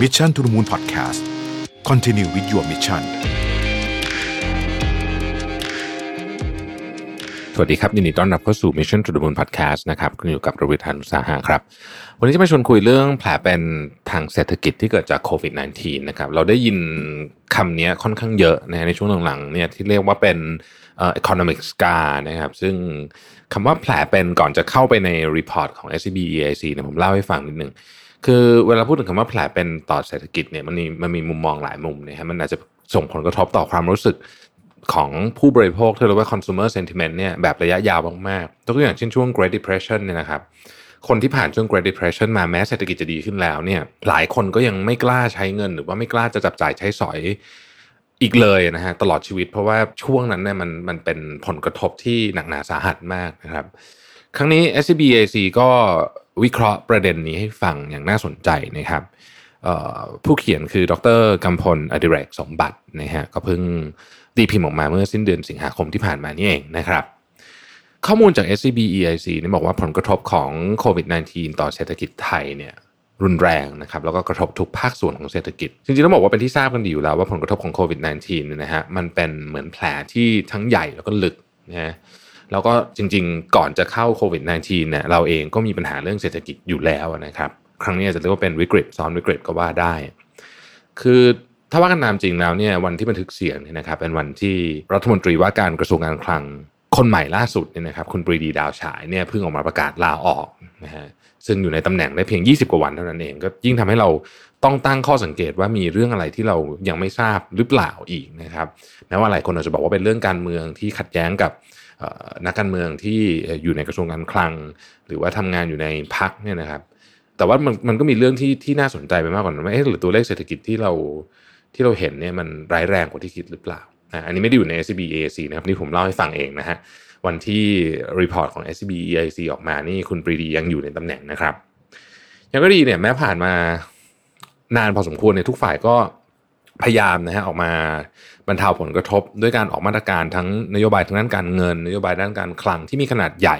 Mission to the Moon Podcast Continue with your mission สวัสดีครับ ยินดีต้อนรับเข้าสู่ Mission to the Moon Podcast นะครับคุณอยู่กับประวิทยานุสาหะครับ วันนี้จะมาชวนคุยเรื่องแผลเป็นทางเศรษฐกิจที่เกิดจากโควิด -19 นะครับ เราได้ยินคำนี้ค่อนข้างเยอะนะในช่วงหลังๆเนี่ยที่เรียกว่าเป็น economic scar นะครับ ซึ่งคำว่าแผลเป็นก่อนจะเข้าไปในรีพอร์ตของ SCB EIC เนี่ยผมเล่าให้ฟังนิดนึง คือเวลาพูดถึงคำว่าแผลเป็นต่อเศรษฐกิจเนี่ยมันมีมันมีมุมมองหลายมุมนะฮะมันอาจจะส่งผลกระทบต่อความรู้สึกของผู้บริโภคที่เรียกว่า consumer sentiment เนี่ยแบบระยะยาวมากๆตัวอย่างเช่นช่วง Great Depression เนี่ยนะครับคนที่ผ่านช่วง Great Depression มาแม้เศรษฐกิจจะดีขึ้นแล้วเนี่ยหลายคนก็ยังไม่กล้าใช้เงิน หรือว่าไม่กล้าจะจับจ่ายใช้สอยอีกเลยนะฮะตลอดชีวิต เพราะว่าช่วงนั้นเนี่ยมันมันเป็นผลกระทบที่หนักหนาสาหัสมากนะครับ ครั้งนี้ SBAc ก็ วิเคราะห์ประเด็นนี้ให้ฟังอย่างน่าสนใจนะครับผู้เขียนคือดรกำพลอดิเรกสมบัตินะฮะก็เพิ่งตีพิมพ์ออกมาเมื่อสิ้นเดือนสิงหาคมที่ผ่านมานี่เองนะครับ ข้อมูลจาก SCB EIC นี่บอกว่าผลกระทบของโควิด -19 ต่อเศรษฐกิจไทยเนี่ยรุนแรงนะครับแล้วก็กระทบทุกภาคส่วนของเศรษฐกิจ จริงๆต้องบอกว่าเป็นที่ทราบกันดีอยู่แล้วว่าผลกระทบของโควิด -19 เนี่ยนะฮะมันเป็นเหมือนแผลที่ทั้งใหญ่แล้วก็ลึกนะฮะ แล้วก็จริง ๆ ก่อนจะเข้าโควิด -19 เนี่ยเราเองก็มีปัญหาเรื่องเศรษฐกิจอยู่แล้วนะครับ ครั้งนี้จะเรียกว่าเป็นวิกฤตซ้อนวิกฤตก็ว่าได้ คือถ้าว่ากันตามจริงแล้วเนี่ยวันที่บันทึกเสียงเนี่ยนะครับเป็นวันที่รัฐมนตรีว่าการกระทรวงการคลังคนใหม่ล่าสุดเนี่ยนะครับคุณปรีดีดาวฉายเนี่ยเพิ่งออกมาประกาศลาออกนะฮะซึ่งอยู่ในตำแหน่งได้เพียง 20 กว่าวันเท่านั้นเอง ก็ยิ่งทำให้เราต้องตั้งข้อสังเกตว่ามีเรื่องอะไรที่เรายังไม่ทราบหรือเปล่าอีกนะครับแม้ว่าหลายคนอาจจะบอกว่าเป็นเรื่องการเมืองที่ขัดแย้งกับ นักการเมืองที่อยู่ในกระทรวงการคลัง หรือว่าทำงานอยู่ในพรรคเนี่ยนะครับ แต่ว่ามันมันก็มีเรื่องที่ที่น่าสนใจไปมากกว่านั้นว่าเอ๊ะหรือตัวเลขเศรษฐกิจที่เราที่เราเห็นเนี่ยมันร้ายแรงกว่าที่คิดหรือเปล่าอันนี้ไม่ได้อยู่ใน SCB EIC นะครับนี่ผมเล่าให้ฟังเองนะฮะวันที่ report ของ SCB EIC ออกมานี่คุณปรีดียังอยู่ในตำแหน่งนะครับ ยังก็ดีเนี่ยแม้ผ่านมานานพอสมควรเนี่ยทุกฝ่ายก็พยายามนะฮะออกมา บรรเทาผลกระทบ ด้วยการออกมาตรการทั้งนโยบายทางด้านการเงิน นโยบายด้านการคลังที่มีขนาดใหญ่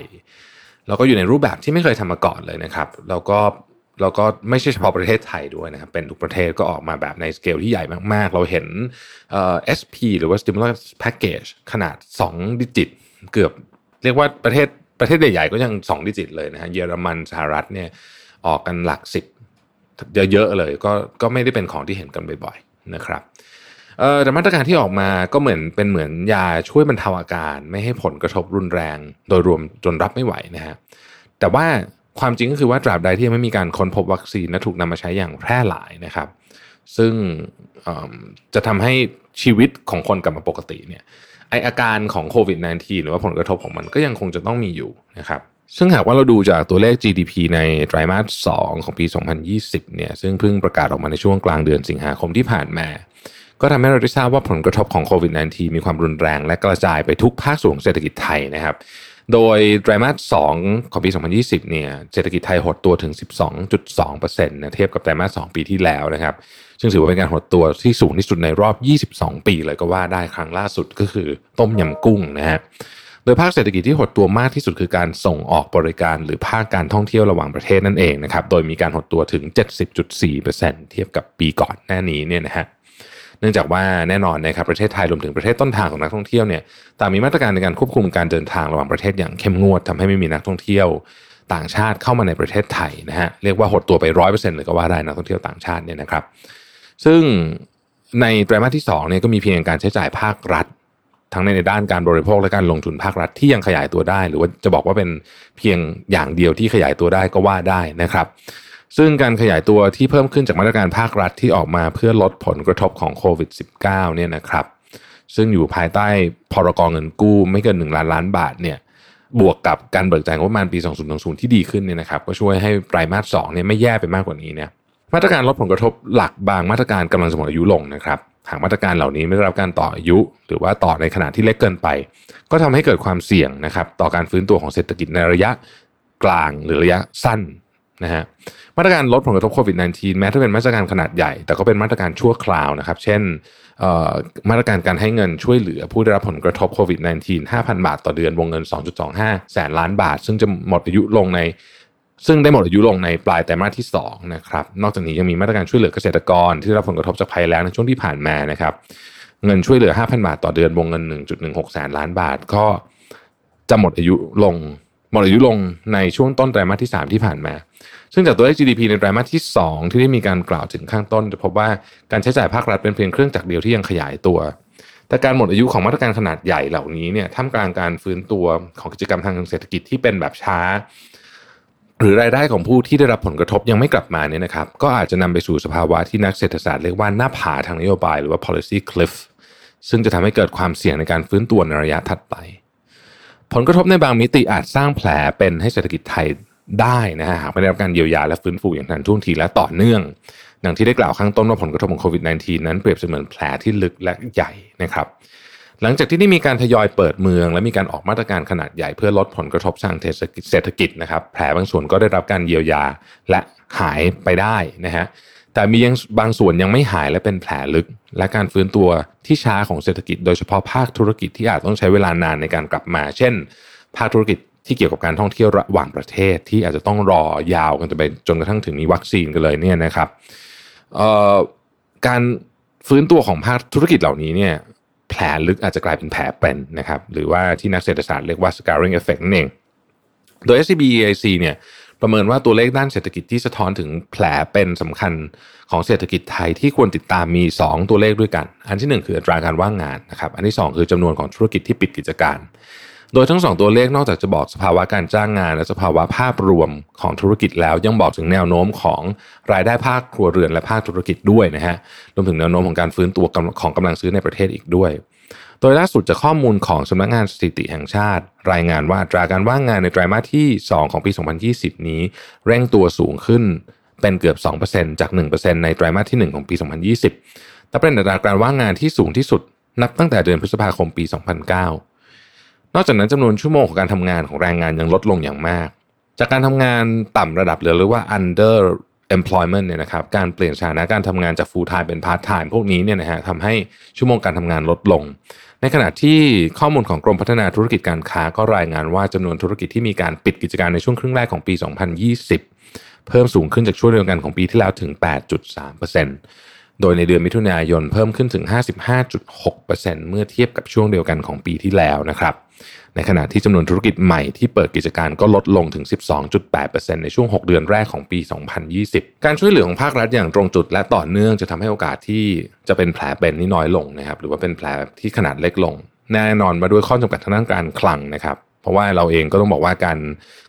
แล้วก็อยู่ในรูปแบบที่ไม่เคยทำมาก่อนเลยนะครับ แล้วก็แล้วก็ไม่ใช่เฉพาะประเทศไทยด้วยนะครับ เป็นทุกประเทศก็ออกมาแบบในสเกลที่ใหญ่มาก ๆ เราเห็นเอ่อ SP หรือว่า stimulus package ขนาด 2 ดิจิต เกือบเรียกว่าประเทศประเทศใหญ่ๆก็ยัง 2 ดิจิตเลยนะฮะเยอรมันสหรัฐเนี่ยออกกันหลักสิบเยอะๆเลยก็ก็ไม่ได้เป็นของที่เห็นกันบ่อยๆนะครับ เอ่อแต่มาตรการที่ออกมาก็เหมือนเป็นเหมือนยาช่วยบรรเทาอาการ ไม่ให้ผลกระทบรุนแรง โดยรวมจนรับไม่ไหวนะฮะแต่ว่าความจริงก็คือว่าตราบใดที่ยังไม่มีการค้นพบวัคซีนและถูกนำมาใช้อย่างแพร่หลายนะครับ ซึ่งจะทำให้ชีวิตของคนกลับมาปกติเนี่ยไออาการของโควิด -19 หรือว่าผลกระทบของมันก็ยังคงจะต้องมีอยู่นะครับซึ่งหากว่าเราดูจากตัวเลข GDP ในไตรมาส 2 ของปี 2020 เนี่ย ซึ่งเพิ่งประกาศออกมาในช่วงกลางเดือนสิงหาคมที่ผ่านมา ก็ทำให้เราได้ทราบว่าผลกระทบของโควิด -19 มีความรุนแรงและกระจายไปทุกภาคส่วนเศรษฐกิจไทยนะครับ โดยไตรมาส2ของปี 2020 เนี่ย เศรษฐกิจไทยหดตัวถึง 12.2%นะเทียบกับไตรมาส2ปีที่แล้วนะครับ ซึ่งถือว่าเป็นการหดตัวที่สูงที่สุดในรอบ 22 ปีเลยก็ว่าได้ครั้งล่าสุดก็คือต้มยำกุ้งนะฮะโดยภาคเศรษฐกิจที่หดตัวมากที่สุดคือการส่งออกบริการหรือภาคการท่องเที่ยวระหว่างประเทศนั่นเองนะครับ โดยมีการหดตัวถึง 70.4%เทียบกับปีก่อนหน้านี้เนี่ยนะฮะ เนื่องจากว่าแน่นอนนะครับประเทศไทยรวมถึงประเทศต้นทางของนักท่องเที่ยวเนี่ยต่างมีมาตรการในการควบคุมการเดินทางระหว่างประเทศอย่างเข้มงวดทำให้ไม่มีนักท่องเที่ยวต่างชาติเข้ามาในประเทศไทยนะฮะเรียกว่าหดตัวไปร้อยเปอร์เซ็นต์เลยก็ว่าได้นักท่องเที่ยวต่างชาติเนี่ยนะครับ ซึ่งในไตรมาสที่2เนี่ยก็มีเพียงการใช้จ่ายภาครัฐ ทั้งในด้านการบริโภคและการลงทุนภาครัฐที่ยังขยายตัวได้ หรือว่าจะบอกว่าเป็นเพียงอย่างเดียวที่ขยายตัวได้ก็ว่าได้นะครับ ซึ่งการขยายตัวที่เพิ่มขึ้นจากมาตรการภาครัฐที่ออกมาเพื่อลดผลกระทบของโควิด -19 เนี่ยนะครับ ซึ่งอยู่ภายใต้พรกรเงินกู้ไม่เกิน 1 ล้านล้านบาทเนี่ยบวกกับการเบิกจ่ายงบประมาณปี 2020 ที่ดีขึ้นเนี่ยนะครับก็ช่วยให้ไตรมาส2เนี่ยไม่แย่ไปมากกว่านี้เนี่ยมาตรการลดผลกระทบหลักบางมาตรการกำลังจะหมดอายุลงนะครับหากมาตรการเหล่านี้ไม่ได้รับการต่ออายุ หรือว่าต่อในขนาดที่เล็กเกินไป ก็ทำให้เกิดความเสี่ยงนะครับต่อการฟื้นตัวของเศรษฐกิจในระยะกลางหรือระยะสั้น นะฮะมาตรการลดผลกระทบโควิด -19 แม้จะเป็นมาตรการขนาดใหญ่ แต่ก็เป็นมาตรการชั่วคราวนะครับ เช่นมาตรการการให้เงินช่วยเหลือผู้ได้รับผลกระทบโควิด -19 5,000 บาทต่อเดือนวงเงิน 2.25 แสนล้านบาท ซึ่งจะหมดอายุลงใน ซึ่งได้หมดอายุลงในปลายไตรมาสที่2นะครับนอกจากนี้ยังมีมาตรการช่วยเหลือเกษตรกร ที่ได้รับผลกระทบจากภัยแล้งในช่วงที่ผ่านมานะครับเงินช่วยเหลือ 5,000 บาทต่อเดือนวงเงิน 1.16 แสนล้านบาทก็จะหมดอายุลง มดอายุลงในช่วงต้นไตรมาสที่ 3 ที่ผ่านมา ซึ่งจากตัวเลข GDP ในไตรมาสที่ 2 ที่ได้มีการกล่าวถึงข้างต้น จะพบว่าการใช้จ่ายภาครัฐเป็นเพียงเครื่องจักรเดียวที่ยังขยายตัว แต่การหมดอายุของมาตรการขนาดใหญ่เหล่านี้เนี่ยท่ามกลางการฟื้นตัวของกิจกรรมทางเศรษฐกิจที่เป็นแบบช้า หรือรายได้ของผู้ที่ได้รับผลกระทบยังไม่กลับมาเนี่ยนะครับ ก็อาจจะนำไปสู่สภาวะที่นักเศรษฐศาสตร์เรียกว่าหน้าผาทางนโยบายหรือว่า policy cliff ซึ่งจะทำให้เกิดความเสี่ยงในการฟื้นตัวในระยะถัดไป ผลกระทบในบางมิติอาจสร้างแผลเป็นให้เศรษฐกิจไทยได้นะฮะหากไม่ได้รับการเยียวยาและฟื้นฟูอย่างทันท่วงทีและต่อเนื่องดังที่ได้กล่าวข้างต้นว่าผลกระทบของโควิด -19 นั้นเปรียบเสมือนแผลที่ลึกและใหญ่นะครับ หลังจากที่ได้มีการทยอยเปิดเมือง และมีการออกมาตรการขนาดใหญ่เพื่อลดผลกระทบทางเศรษฐกิจนะครับ แผลบางส่วนก็ได้รับการเยียวยาและหายไปได้นะฮะ แต่มียังบางส่วนยังไม่หายและเป็นแผลลึก และการฟื้นตัวที่ช้าของเศรษฐกิจ โดยเฉพาะภาคธุรกิจที่อาจต้องใช้เวลานานในการกลับมา เช่น ภาคธุรกิจที่เกี่ยวกับการท่องเที่ยวระหว่างประเทศที่อาจจะต้องรอยาวกันไปจนกระทั่งถึงมีวัคซีนกันเลยเนี่ยนะครับการฟื้นตัวของภาคธุรกิจเหล่านี้เนี่ยแผลลึกอาจจะกลายเป็นแผลเป็นนะครับหรือว่าที่นักเศรษฐศาสตร์เรียกว่า scarring effect นั่นเอง โดย SCB EIC เนี่ย ประเมินว่าตัวเลขด้านเศรษฐกิจที่สะท้อนถึงแผลเป็นสำคัญของเศรษฐกิจไทยที่ควรติดตามมี 2 ตัวเลขด้วยกัน อันที่ 1 คืออัตราการว่างงานนะครับอันที่ 2 คือจำนวนของธุรกิจที่ปิดกิจการ โดยทั้ง 2 ตัวเลขนอกจากจะบอกสภาวะการจ้างงาน และสภาวะภาพรวมของธุรกิจแล้ว ยังบอกถึงแนวโน้มของรายได้ภาคครัวเรือนและภาคธุรกิจด้วยนะฮะรวมถึงแนวโน้มของการฟื้นตัวของกำลังซื้อในประเทศอีกด้วย โดยล่าสุดจากข้อมูลของสำนักงานสถิติแห่งชาติ รายงานว่าตราการว่างงานในไตรามาสที่ 2 ของปี 2020 นี้ เร่งตัวสูงขึ้นเป็นเกือบ 2%จาก 1%ในไตรามาสที่ 1 ของปี 2020แต่เป็นอัตราการว่างงานที่สูงที่สุด นับตั้งแต่เดือนพฤษภาคมปี 2009 นอกจากนั้นจำนวนชั่วโมงของการทำงานของแรงงานยังลดลงอย่างมาก จากการทำงานต่ำระดับเหลือหรือว่า under employment เนี่ยนะครับการเปลี่ยนสถานะการทำงานจาก full time เป็น part time พวกนี้เนี่ยนะฮะทำให้ชั่วโมงการทำงานลดลง ในขณะที่ข้อมูลของกรมพัฒนาธุรกิจการค้าก็รายงานว่าจำนวนธุรกิจที่มีการปิดกิจการในช่วงครึ่งแรกของปี 2020 เพิ่มสูงขึ้นจากช่วงเดียวกันของปีที่แล้วถึง 8.3% โดยในเดือนมิถุนายนเพิ่มขึ้นถึง 55.6%เมื่อเทียบกับช่วงเดียวกันของปีที่แล้วนะครับ ในขณะที่จำนวนธุรกิจใหม่ที่เปิดกิจการก็ลดลงถึง 12.8%ในช่วง 6 เดือนแรกของปี 2020 การช่วยเหลือของภาครัฐอย่างตรงจุดและต่อเนื่องจะทำให้โอกาสที่จะเป็นแผลเป็นนี่น้อยลงนะครับ หรือว่าเป็นแผลที่ขนาดเล็กลง แน่นอนมาด้วยข้อจำกัดทางด้านการคลังนะครับเพราะว่าเราเองก็ต้องบอกว่าการ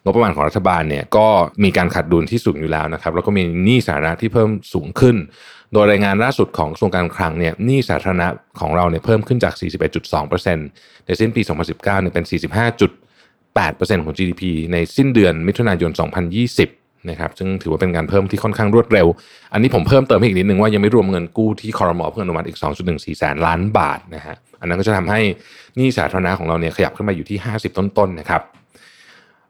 งบประมาณของรัฐบาลเนี่ยก็มีการขาดดุลที่สูงอยู่แล้วนะครับ แล้วก็มีหนี้สาธารณะที่เพิ่มสูงขึ้น โดยรายงานล่าสุดของกระทรวงการคลังเนี่ยหนี้สาธารณะของเราเนี่ยเพิ่มขึ้นจาก 41.2%ในสิ้นปี 2019เนี่ยเป็น 45.8%ของ GDP ในสิ้นเดือนมิถุนายน 2020นะครับซึ่งถือว่าเป็นการเพิ่มที่ค่อนข้างรวดเร็ว อันนี้ผมเพิ่มเติมให้อีกนิดนึงว่ายังไม่รวมเงินกู้ที่คอรมอเพื่ออนุมัติอีก 2.14 แสนล้านบาทนะฮะ อันนั้นก็จะทำให้หนี้สาธารณะของเราเนี่ยขยับขึ้นมาอยู่ที่ 50 ต้นๆนะครับ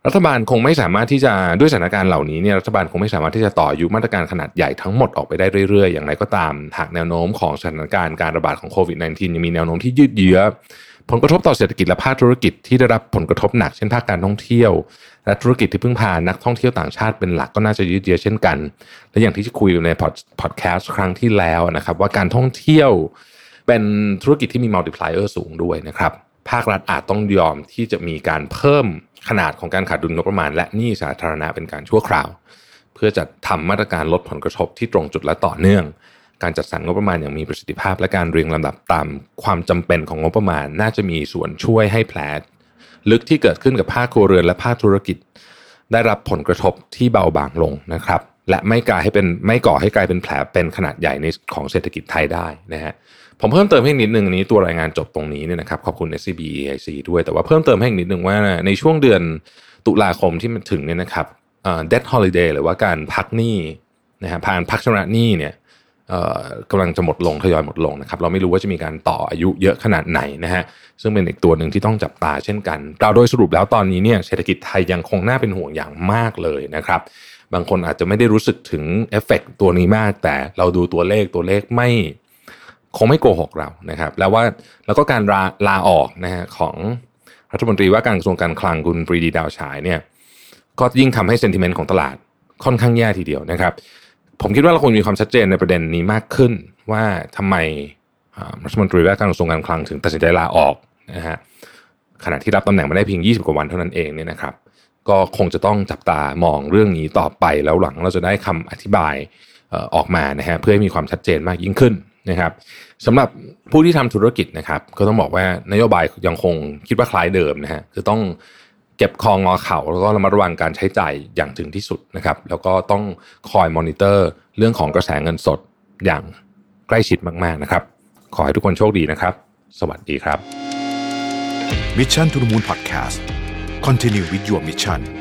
รัฐบาลคงไม่สามารถที่จะด้วยสถานการณ์เหล่านี้เนี่ยรัฐบาลคงไม่สามารถที่จะต่ออยุมาตรการขนาดใหญ่ทั้งหมดออกไปได้เรื่อยๆ อย่างไรก็ตามหากแนวโน้มของสถานการณ์การระบาดของโควิด -19 ยังมีแนวโน้มที่ยืดเยื้อ ผลกระทบต่อเศรษฐกิจและภาคธุรกิจที่ได้รับผลกระทบหนักเช่นภาคการท่องเที่ยว และธุรกิจที่พึ่งพานักท่องเที่ยวต่างชาติเป็นหลักก็น่าจะยืดเยื้อเช่นกัน และอย่างที่คุยในพอดแคสต์ครั้งที่แล้วนะครับว่าการท่องเที่ยวเป็นธุรกิจที่มี multiplier สูงด้วยนะครับภาครัฐอาจต้องยอมที่จะมีการเพิ่ม ขนาดของการขาดดุลงบประมาณ และหนี้สาธารณะเป็นการชั่วคราว เพื่อจะทำมาตรการลดผลกระทบที่ตรงจุดและต่อเนื่อง การจัดสรรงบประมาณอย่างมีประสิทธิภาพ และการเรียงลำดับตามความจำเป็นของงบประมาณ น่าจะมีส่วนช่วยให้แผลลึกที่เกิดขึ้นกับภาคครัวเรือนและภาคธุรกิจ ได้รับผลกระทบที่เบาบางลงนะครับ และไม่กลายให้เป็นไม่ก่อให้กลายเป็นแผลเป็นขนาดใหญ่ในของเศรษฐกิจไทยได้นะฮะ ผมเพิ่มเติมให้นิดนึงนี้ตัวรายงานจบตรงนี้เนี่ยนะครับขอบคุณ SCB EIC ด้วยแต่ว่าเพิ่มเติมให้นิดนึงว่าในช่วงเดือนตุลาคมที่มันถึงเนี่ยนะครับเอ่อ debt holiday หรือว่าการพักหนี้นะฮะผ่านพักชำระหนี้เนี่ยกำลังจะหมดลงทยอยหมดลงนะครับเราไม่รู้ว่าจะมีการต่ออายุเยอะขนาดไหนนะฮะซึ่งเป็นอีกตัวหนึ่งที่ต้องจับตาเช่นกันเราโดยสรุปแล้วตอนนี้เนี่ยเศรษฐกิจไทยยังคงน่าเป็นห่วงอย่างมากเลยนะครับบางคนอาจจะไม่ได้รู้สึกถึงเอฟเฟกตัวนี้มาก แต่เราดูตัวเลขตัวเลขไม่ คงไม่โกหกเรานะครับ แล้วว่าแล้วก็การลาลาออกนะฮะของรัฐมนตรีว่าการกระทรวงการคลังคุณปรีดีดาวฉายเนี่ยก็ยิ่งทำให้เซนติเมนต์ของตลาดค่อนข้างแย่ทีเดียวนะครับ ผมคิดว่าเราควรมีความชัดเจนในประเด็นนี้มากขึ้น ว่าทำไมรัฐมนตรีว่าการกระทรวงการคลังถึงตัดสินใจลาออกนะฮะขณะที่รับตำแหน่งมาได้เพียง 20 กว่าวันเท่านั้นเองเนี่ยนะครับ ก็คงจะต้องจับตามองเรื่องนี้ต่อไปแล้วหลังเราจะได้คำอธิบายออกมานะฮะเพื่อให้มีความชัดเจนมากยิ่งขึ้น นะครับสำหรับผู้ที่ทำธุรกิจนะครับก็ต้องบอกว่านโยบายยังคงคิดว่าคล้ายเดิมนะฮะคือต้องเก็บคองอเข่าแล้วก็ระมัดระวังการใช้จ่ายอย่างถึงที่สุดนะครับแล้วก็ต้องคอยมอนิเตอร์เรื่องของกระแสเงินสดอย่างใกล้ชิดมากๆนะครับ ขอให้ทุกคนโชคดีนะครับ สวัสดีครับ Mission to the Moon Podcast Continue with your mission